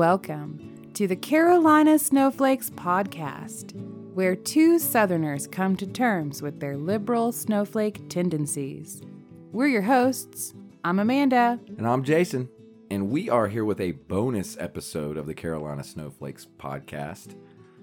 welcome to the Carolina Snowflakes podcast, where two Southerners come to terms with their liberal snowflake tendencies. We're your hosts. I'm Amanda. And I'm Jason. And we are here with a bonus episode of the Carolina Snowflakes podcast.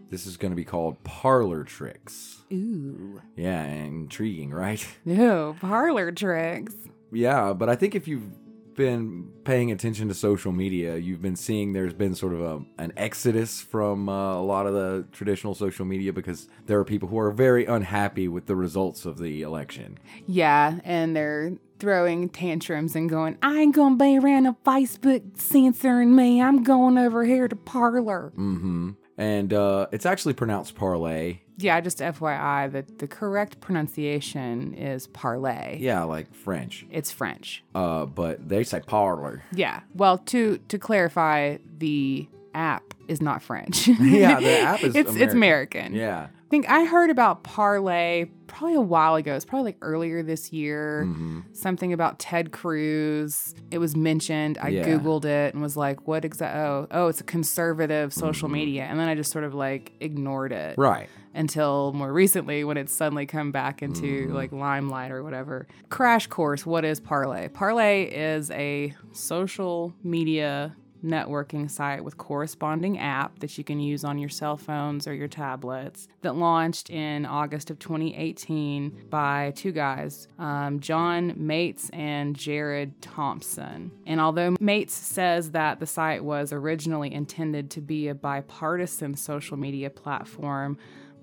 This is going to be called Parlor Tricks. Ooh. Yeah, intriguing, right? Ew, parlor tricks. Yeah, but I think if you've been paying attention to social media, you've been seeing there's been sort of a, an exodus from uh, a lot of the traditional social media because there are people who are very unhappy with the results of the election. Yeah, and they're throwing tantrums and going, I ain't gonna be around a Facebook censoring me. I'm going over here to parlor. Mm-hmm. And uh, it's actually pronounced parlay. Yeah, just FYI, the, the correct pronunciation is parlay. Yeah, like French. It's French. Uh, but they say parlor. Yeah. Well, to to clarify, the app is not French. Yeah, the app is it's it's American. Yeah. I think I heard about parlay probably a while ago. It's probably like earlier this year. Mm-hmm. Something about Ted Cruz. It was mentioned. I Yeah. googled it and was like, "What exactly? Oh, oh, it's a conservative social Mhm. media." And then I just sort of like ignored it Right. until more recently when it's suddenly come back into Mhm. like limelight or whatever. Crash course, what is Parlay? Parlay is a social media networking site with corresponding app that you can use on your cell phones or your tablets that launched in August of 2018 by two guys, um, John Matze and Jared Thompson. And although Matze says that the site was originally intended to be a bipartisan social media platform,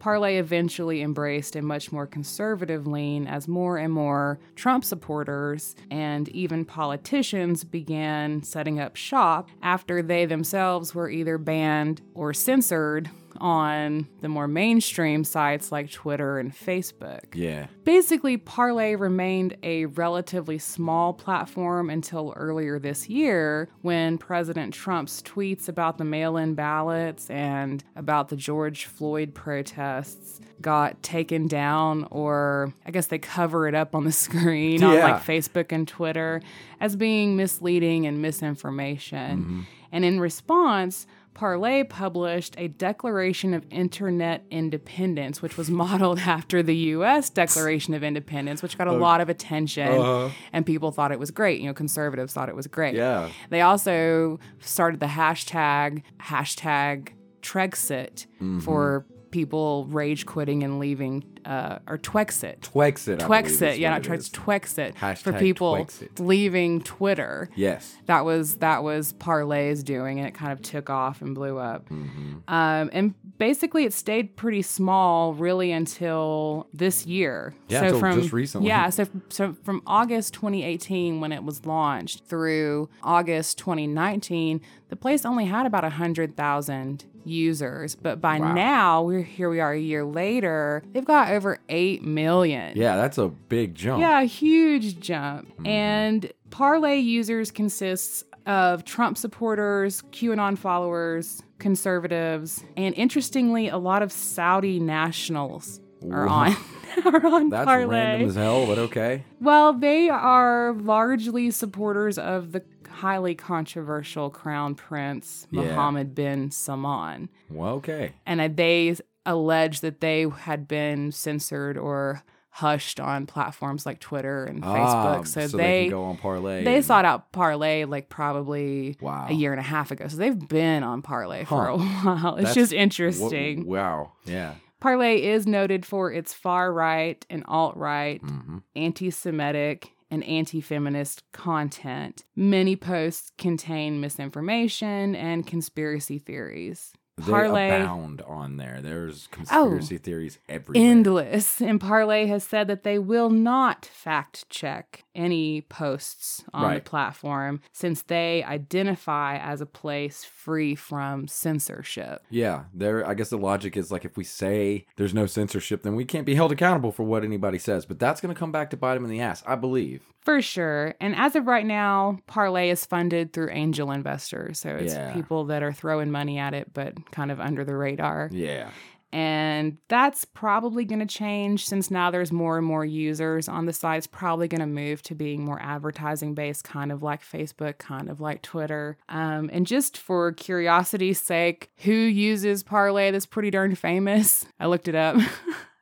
Parlay eventually embraced a much more conservative lean as more and more Trump supporters and even politicians began setting up shop after they themselves were either banned or censored on the more mainstream sites like Twitter and Facebook. Yeah. Basically, Parlay remained a relatively small platform until earlier this year when President Trump's tweets about the mail in ballots and about the George Floyd protests got taken down, or I guess they cover it up on the screen on like Facebook and Twitter as being misleading and misinformation. Mm-hmm. And in response, Parlay published a Declaration of Internet Independence, which was modeled after the US Declaration of Independence, which got a lot of attention Uh-huh. and people thought it was great. You know, conservatives thought it was great. Yeah. They also started the hashtag, hashtag Trexit Mm-hmm. for people rage quitting and leaving, uh, or Twexit. Twexit. Twexit, yeah, not it Twex, is. Twexit for people Twexit. leaving Twitter Yes. that was that was Parlay's doing, and it kind of took off and blew up. Mm-hmm. Um, and basically, it stayed pretty small, really, until this year. Yeah, until just recently. Yeah, so so from August 2018 when it was launched through August 2019, the place only had about hundred thousand users. But by Wow. now, we're here. We are a year later. They've got over eight million. Yeah, that's a big jump. Yeah, a huge jump. Hmm. And Parlay users consists of Trump supporters, QAnon followers, conservatives, and interestingly, a lot of Saudi nationals are on are on That's Parlay. random as hell, but okay. Well, they are largely supporters of the highly controversial Crown Prince Yeah. Mohammed bin Salman Well, okay. and they allege that they had been censored or hushed on platforms like Twitter and Ah, Facebook. So, they, they can go on parlay. they and- sought out Parlay like probably Wow. a year and a half ago. So they've been on Parlay for a while. It's That's- just interesting. wow. Yeah. Parlay is noted for its far right and alt right, hmm anti Semitic, and anti feminist content. Many posts contain misinformation and conspiracy theories. They Parlay abound on there. There's oh, conspiracy theories everywhere. endless. And Parlay has said that they will not fact check any posts on the platform since they identify as a place free from censorship. Yeah, there. I guess the logic is like if we say there's no censorship, then we can't be held accountable for what anybody says. But that's going to come back to bite them in the ass, I believe. For sure. And as of right now, Parlay is funded through angel investors. So it's Yeah. people that are throwing money at it, but kind of under the radar. Yeah. And that's probably going to change since now there's more and more users on the site. It's probably going to move to being more advertising based, kind of like Facebook, kind of like Twitter. Um, and just for curiosity's sake, who uses Parlay that's pretty darn famous? I looked it up.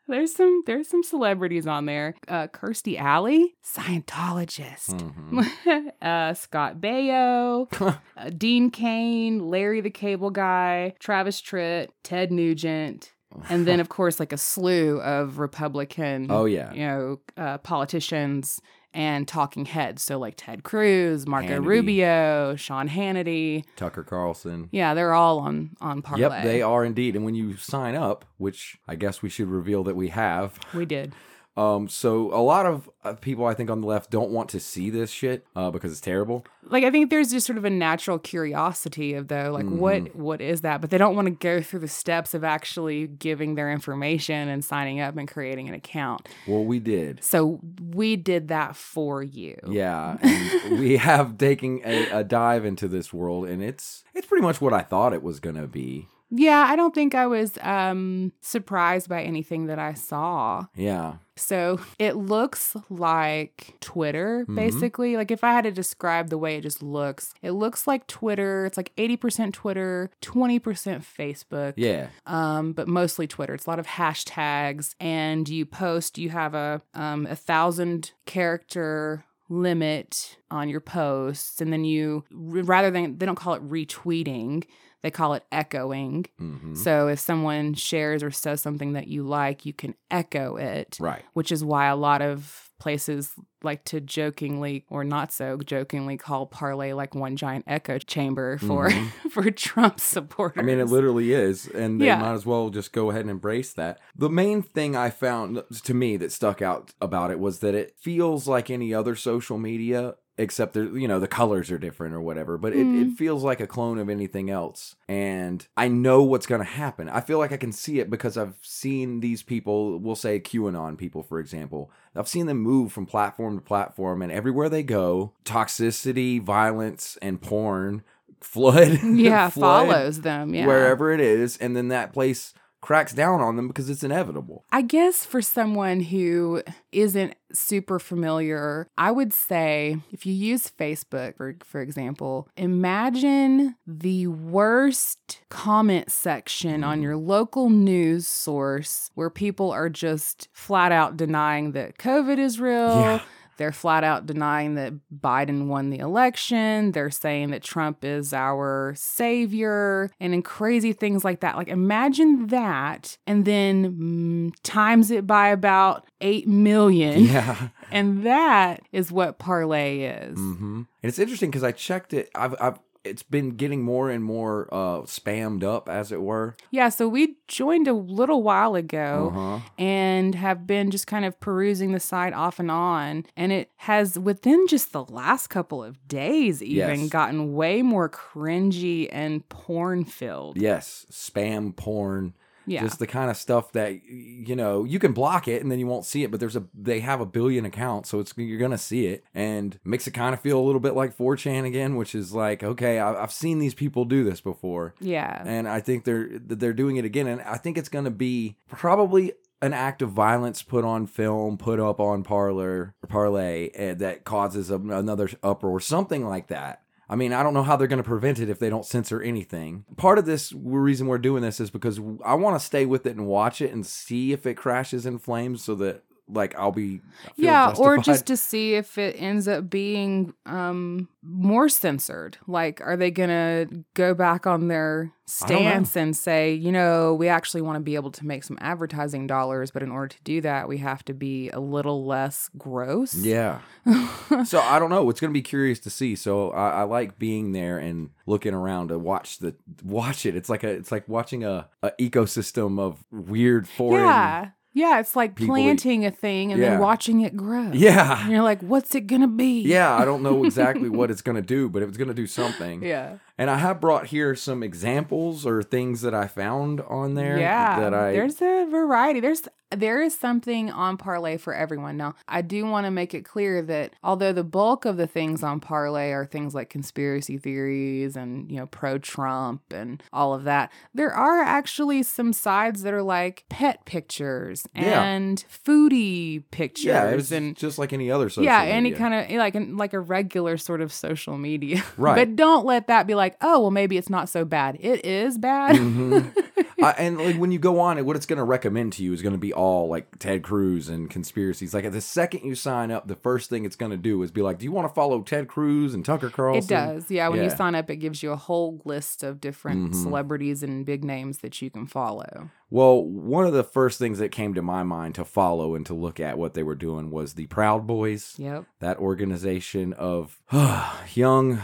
There's some there's some celebrities on there. Uh, Kirstie Alley, Scientologist. Mhm. uh, Scott Baio, uh, Dean Cain, Larry the Cable Guy, Travis Tritt, Ted Nugent, and then of course like a slew of Republican, Oh yeah. you know, uh, politicians and talking heads. So like Ted Cruz, Marco Hannity. Rubio, Sean Hannity. Tucker Carlson. Yeah, they're all on on Parlay. Yep, they are indeed. And when you sign up, which I guess we should reveal that we have, We did. Um, so a lot of uh, people I think on the left don't want to see this shit uh, because it's terrible. Like I think there's just sort of a natural curiosity of though, like Mm-hmm. what what is that? But they don't want to go through the steps of actually giving their information and signing up and creating an account. Well, we did. So we did that for you. Yeah, and we have taken a, a dive into this world, and it's it's pretty much what I thought it was gonna be. Yeah, I don't think I was um surprised by anything that I saw. Yeah, So it looks like Twitter, Mhm. basically. Like if I had to describe the way it just looks, it looks like Twitter. It's like 80% Twitter, 20% Facebook. yeah, um, but mostly Twitter. It's a lot of hashtags, and you post. You have a um, a thousand character limit on your posts, and then you rather than they don't call it retweeting, they call it echoing. hmm So if someone shares or says something that you like, you can echo it, right. which is why a lot of places like to jokingly or not so jokingly call parlay like one giant echo chamber for for Trump supporters. Mm-hmm. I mean, it literally is, and they Yeah. might as well just go ahead and embrace that. The main thing I found to me that stuck out about it was that it feels like any other social media, except there, you know, the colors are different or whatever. But it, it mm. feels like a clone of anything else, and I know what's going to happen. I feel like I can see it because I've seen these people. We'll say QAnon people, for example. I've seen them move from platform to platform, and everywhere they go, toxicity, violence, and porn flood. yeah, flood follows them. Yeah. wherever it is, and then that place cracks down on them because it's inevitable. I guess for someone who isn't super familiar, I would say if you use Facebook, for, for example, imagine the worst comment section on your local news source where people are just flat out denying that COVID is real. Yeah. They're flat out denying that Biden won the election. They're saying that Trump is our savior and in crazy things like that. Like, imagine that and then mm, times it by about 8 million. Yeah. And that is what parlay is. hmm And it's interesting because I checked it. I've, I've, it's been getting more and more uh, spammed up, as it were. Yeah, so we joined a little while ago. Uh-huh. and have been just kind of perusing the site off and on. And it has, within just the last couple of days, even Yes. gotten way more cringy and porn filled. Yes, spam porn. Yeah. Just the kind of stuff that you know you can block it and then you won't see it, but there's a they have a billion accounts, so it's you're gonna see it, and makes it kind of feel a little bit like 4chan again, which is like okay, I, I've seen these people do this before, yeah. and I think they're they're doing it again, and I think it's gonna be probably an act of violence put on film, put up on parlor parlay, and that causes a, another uproar, something like that. I mean, I don't know how they're going to prevent it if they don't censor anything. Part of this reason we're doing this is because I want to stay with it and watch it and see if it crashes in flames, so that like I'll be yeah, or just to see if it ends up being um more censored. Like, are they gonna go back on their I don't know. stance and say, you know, we actually want to be able to make some advertising dollars, but in order to do that, we have to be a little less gross. Yeah. so I don't know. It's to be curious to see. So I, I like being there and looking around to watch the watch it. It's like a it's like watching a, a ecosystem of weird foreign. Yeah. Yeah, it's like planting a thing and Yeah. then watching it grow. Yeah. And you're like, what's it gonna be? Yeah. I don't know exactly what it's going to do, but it's going to do something. Yeah. And I have brought here some examples or things that I found on there. Yeah, that I there's a variety. There's there is something on Parlay for everyone. Now, I do want to make it clear that although the bulk of the things on Parlay are things like conspiracy theories and you know pro Trump and all of that, there are actually some sides that are like pet pictures Yeah. and foodie pictures yeah, it's and just like any other social. yeah, any kind of like like a regular sort of social media. Right. but don't let that be like, oh, well, maybe it's not so bad. It is bad. Mhm. I, and like when you go on it, what it's going to recommend to you is going to be all like Ted Cruz and conspiracies. Like the second you sign up, the first thing it's going to do is be like, "Do you want to follow Ted Cruz and Tucker Carlson?" It does. Yeah. When you sign up, it gives you a whole list of different Mhm. celebrities and big names that you can follow. Well, one of the first things that came to my mind to follow and to look at what they were doing was the Proud Boys, Yep. that organization of young,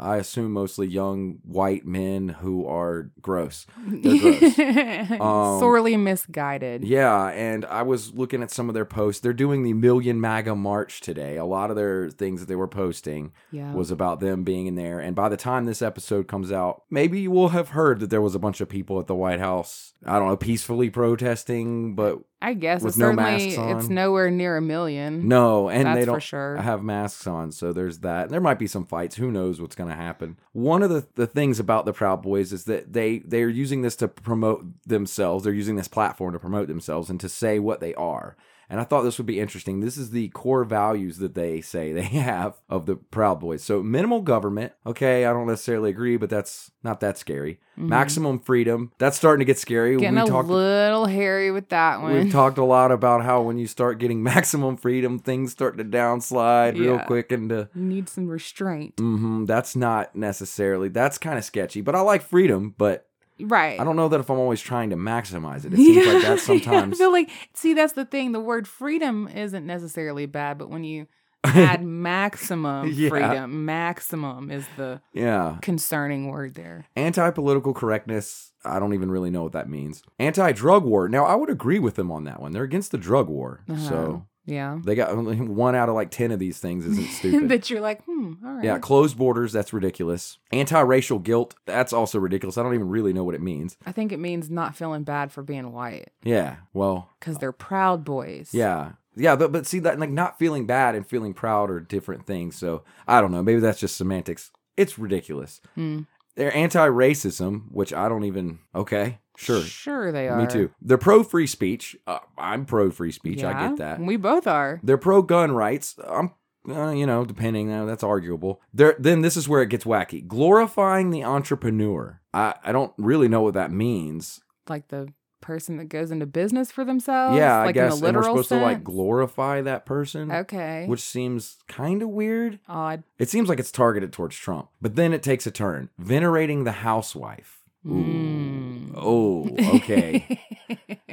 I assume mostly young white men who are gross. Gross. Um, Sorely misguided. Yeah, and I was looking at some of their posts. They're doing the Million MAGA March today. A lot of their things that they were posting Yeah. was about them being in there. And by the time this episode comes out, maybe you will have heard that there was a bunch of people at the White House, I don't know, peacefully protesting, but I guess with it's no certainly masks it's nowhere near a million. no, and That's they don't sure. have masks on. So there's that. And there might be some fights. Who knows what's going to happen? One of the, the things about the Proud Boys is that they they're using this to promote themselves. They're using this platform to promote themselves and to say what they are. And I thought this would be interesting. This is the core values that they say they have of the Proud Boys. So minimal government. Okay, I don't necessarily agree, but that's not that scary. Maximum freedom. That's starting to get scary. Mm-hmm. Getting we a talked little hairy with that one. We've talked a lot about how when you start getting maximum freedom, things start to downslide real quick into. You need some restraint. Mm-hmm, that's not necessarily. That's kind of sketchy. But I like freedom. But Right. I don't know that if I'm always trying to maximize it. It seems like that sometimes. I feel like see that's the thing. The word freedom isn't necessarily bad, but when you add maximum Yeah. freedom, maximum is the yeah. concerning word there. Anti political correctness. I don't even really know what that means. Anti drug war. Now I would agree with them on that one. They're against the drug war. Uh-huh. So Yeah. they got only one out of like ten of these things isn't stupid. that you're like, hmm, all right. Yeah, closed borders, that's ridiculous. Anti-racial guilt, that's also ridiculous. I don't even really know what it means. I think it means not feeling bad for being white Yeah, well, because they're proud boys. yeah. Yeah, but, but see that like not feeling bad and feeling proud are different things. So, I don't know, maybe that's just semantics. It's ridiculous. Hmm. They're anti-racism, which I don't even Okay, sure. Sure, they are. Me too. They're pro free speech. Uh, I'm pro free speech. I Yeah, get that. We both are. They're pro gun rights. I'm, uh, you know, depending. Uh, that's arguable. They're, then this is where it gets wacky. Glorifying the entrepreneur. I, I don't really know what that means. Like the person that goes into business for themselves. yeah, I like guess. In the and we're literal supposed to like sense? glorify that person, Okay. which seems kind of weird. Odd. It seems like it's targeted towards Trump, but then it takes a turn. Venerating the housewife. Ooh. Mm. Oh, okay.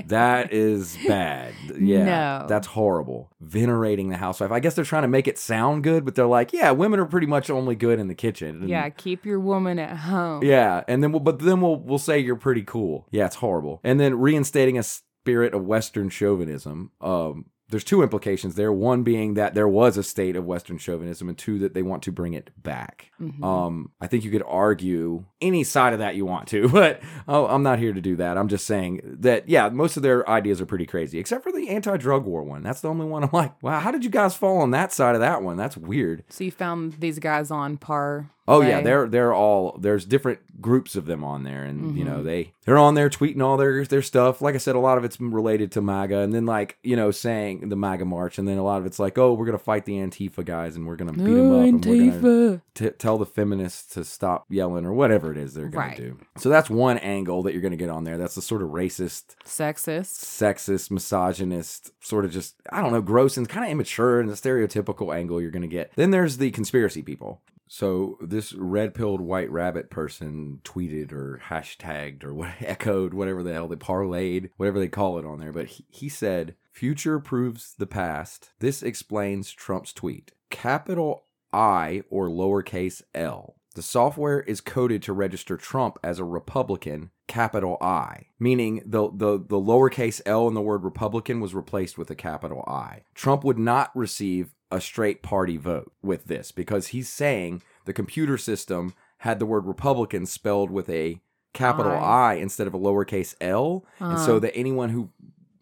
That is bad. Yeah. No. That's horrible. Venerating the housewife. I guess they're trying to make it sound good, but they're like, yeah, women are pretty much only good in the kitchen. And- yeah, keep your woman at home. Yeah. And then we'll, but then we'll, we'll say you're pretty cool. Yeah, it's horrible. And then reinstating a spirit of Western chauvinism. Um, there's two implications there. One being that there was a state of Western chauvinism, and two that they want to bring it back. Mhm. Um, I think you could argue any side of that you want to, but oh, I'm not here to do that. I'm just saying that, yeah, most of their ideas are pretty crazy, except for the anti drug war one. That's the only one I'm like, wow, how did you guys fall on that side of that one? That's weird. So you found these guys on par. Oh yeah, they're they're all there's different groups of them on there, and you know Mhm. they they're on there tweeting all their their stuff. Like I said, a lot of it's related to MAGA, and then like you know saying the MAGA march, and then a lot of it's like, oh, we're gonna fight the Antifa guys, and we're gonna beat them up, and we're gonna t- tell the feminists to stop yelling or whatever it is they're gonna Right. do. So that's one angle that you're gonna get on there. That's the sort of racist, Sexist. sexist, misogynist, sort of just I don't know, gross and kind of immature and the stereotypical angle you're gonna get. Then there's the conspiracy people. So this red pilled white rabbit person tweeted or hashtagged or what echoed whatever the hell they parlayed whatever they call it on there, but he, he said future proves the past. This explains Trump's tweet. Capital I or lowercase l. The software is coded to register Trump as a Republican, capital I, meaning the, the, the lowercase l in the word Republican was replaced with a capital I. Trump would not receive a straight party vote with this because he's saying the computer system had the word Republican spelled with a capital I. I, instead of a lowercase l. And so that anyone who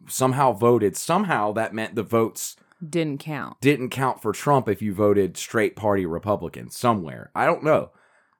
somehow voted, somehow that meant the votes Didn't count. didn't count for Trump if you voted straight party Republican somewhere. I don't know.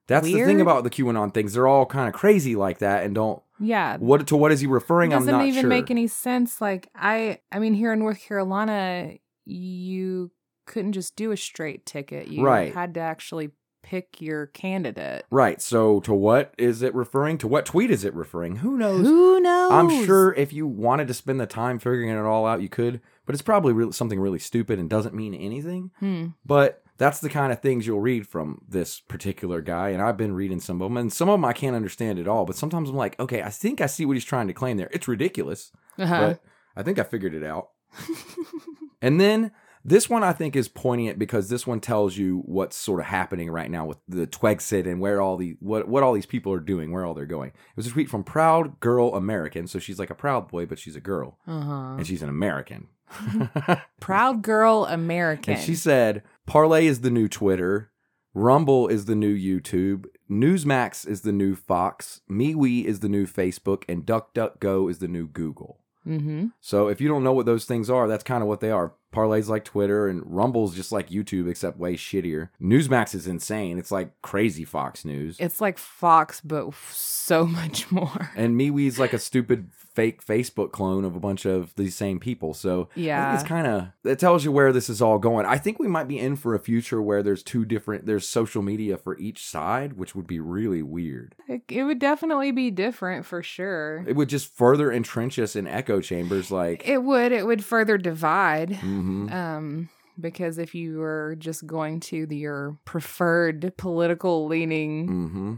That's the thing about the QAnon things. They're all kind of crazy like that and don't Yeah. what to what is he referring? doesn't I'm not even sure. make any sense. Like I, I mean, here in North Carolina, you couldn't just do a straight ticket. You Right. had to actually pick your candidate. Right. So to what is it referring? To what tweet is it referring? Who knows? Who knows? I'm sure if you wanted to spend the time figuring it all out, you could, but it's probably really, something really stupid and doesn't mean anything. Hmm. But that's the kind of things you'll read from this particular guy. And I've been reading some of them, and some of them I can't understand at all. But sometimes I'm like, okay, I think I see what he's trying to claim there. It's ridiculous, Uh-huh. but I think I figured it out. and then this one I think is poignant because this one tells you what's sort of happening right now with the Twexit and where all the what what all these people are doing, where all they're going. It was a tweet from Proud Girl American, so she's like a proud boy, but she's a girl Uh-huh. and she's an American. Proud girl American. and she said, "Parlay is the new Twitter." Rumble is the new YouTube. Newsmax is the new Fox. MeWe is the new Facebook. And DuckDuckGo is the new Google. mm-hmm. So if you don't know what those things are, that's kind of what they are. Parlay's like Twitter, and Rumble's just like YouTube, except way shittier. Newsmax is insane. It's like crazy Fox News. It's like Fox, but so much more. and MeWe's like a stupid fake Facebook clone of a bunch of these same people. So Yeah. it's kind of it tells you where this is all going. I think we might be in for a future where there's two different there's social media for each side, which would be really weird. It, it would definitely be different for sure. It would just further entrench us in echo chambers like It would. It would further divide. mhm. Um, because if you were just going to the, your preferred political leaning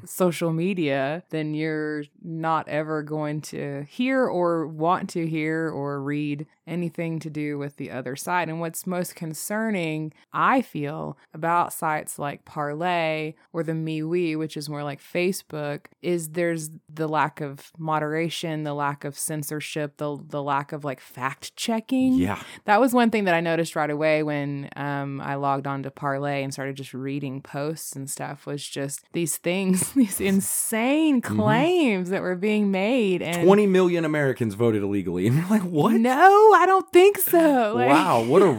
Mhm. social media, then you're not ever going to hear or want to hear or read anything to do with the other side. And what's most concerning, I feel, about sites like Parlay or the MeWe, which is more like Facebook, is there's the lack of moderation, the lack of censorship, the the lack of like fact checking. Yeah. That was one thing that I noticed right away when um, I logged on to Parlay and started just reading posts and stuff. Was just these things, these insane Mm-hmm. claims that were being made. And 20 million Americans voted illegally. And you're like, what? No, I don't think so. Like- Wow, what a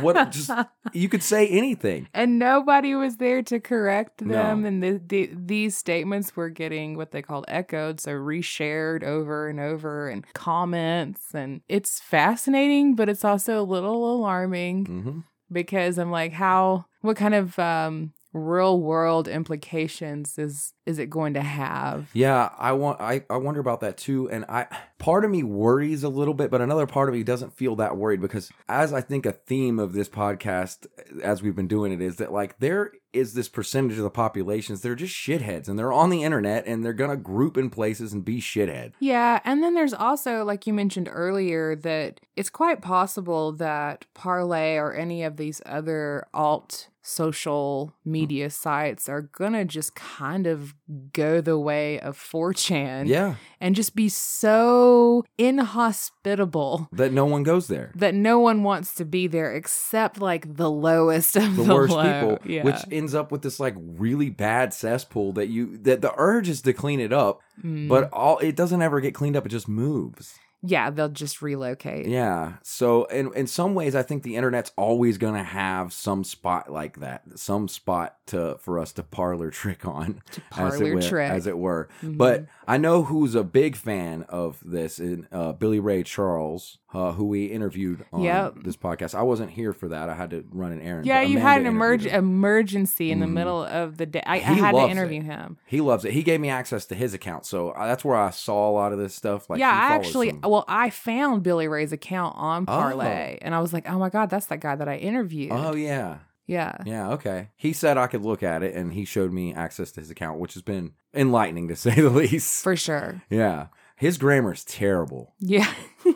what just you could say anything. and nobody was there to correct them. No. And the, the, these statements were getting what they called echoed, so reshared over and over, and comments. And it's fascinating, but it's also a little alarming. hmm because I'm like, how what kind of um real world implications is is it going to have? Yeah, I want I, I wonder about that too. And I part of me worries a little bit, but another part of me doesn't feel that worried because as I think a theme of this podcast as we've been doing it is that like there is this percentage of the populations they're just shitheads and they're on the internet and they're gonna group in places and be shithead. Yeah, and then there's also like you mentioned earlier that it's quite possible that Parlay or any of these other alt social media sites are gonna just kind of go the way of 4chan Yeah. and just be so inhospitable That no one goes there. that no one wants to be there except like the lowest of the the, worst low. people Yeah. which ends up with this like really bad cesspool that you that the urge is to clean it up Mm. but all it doesn't ever get cleaned up it just moves yeah, they'll just relocate. yeah so in in some ways i think the internet's always going to have some spot like that some spot to for us to parlor trick on as it parlor were, trick. as it were Mhm. but i know who's a big fan of this in uh, billy ray charles uh, who we interviewed on Yep. this podcast i wasn't here for that i had to run an errand Yeah, you had an emerg- emergency in the Mhm. middle of the day. I, I had to interview it. him. He loves it. He gave me access to his account, so uh, that's where I saw a lot of this stuff. Like, yeah, I actually, some- well, I found Billy Ray's account on Oh. Parlay, and I was like, oh my god, that's that guy that I interviewed. oh yeah, yeah, yeah, okay. He said I could look at it, and he showed me access to his account, which has been enlightening to say the least. for sure. yeah, his grammar is terrible. Yeah.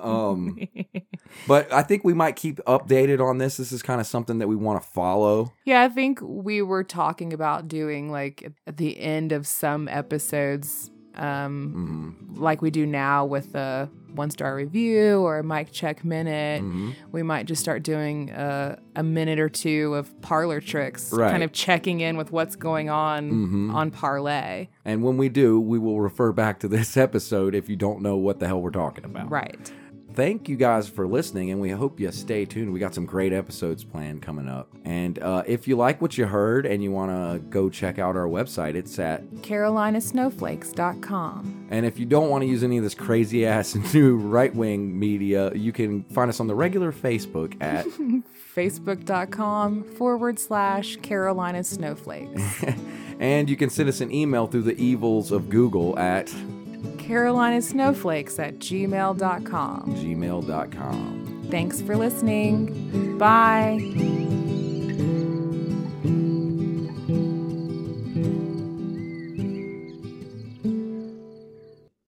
Um, but I think we might keep updated on this. This is kind of something that we want to follow. yeah, I think we were talking about doing like at the end of some episodes um, like we do now with the one star review or a mic check minute. Mm-hmm. We might just start doing a, a minute or two of parlor tricks, Right. kind of checking in with what's going on on parlay. And when we do, we will refer back to this episode if you don't know what the hell we're talking about. Right. Thank you guys for listening, and we hope you stay tuned. We got some great episodes planned coming up. And uh, if you like what you heard and you want to go check out our website, it's at. CarolinaSnowflakes.com. And if you don't want to use any of this crazy ass new right wing media, you can find us on the regular Facebook at. Facebook.com forward slash Carolina Snowflakes. and you can send us an email through the evils of Google at Carolina Snowflakes at gmail.com. gmail.com. Thanks for listening. Bye.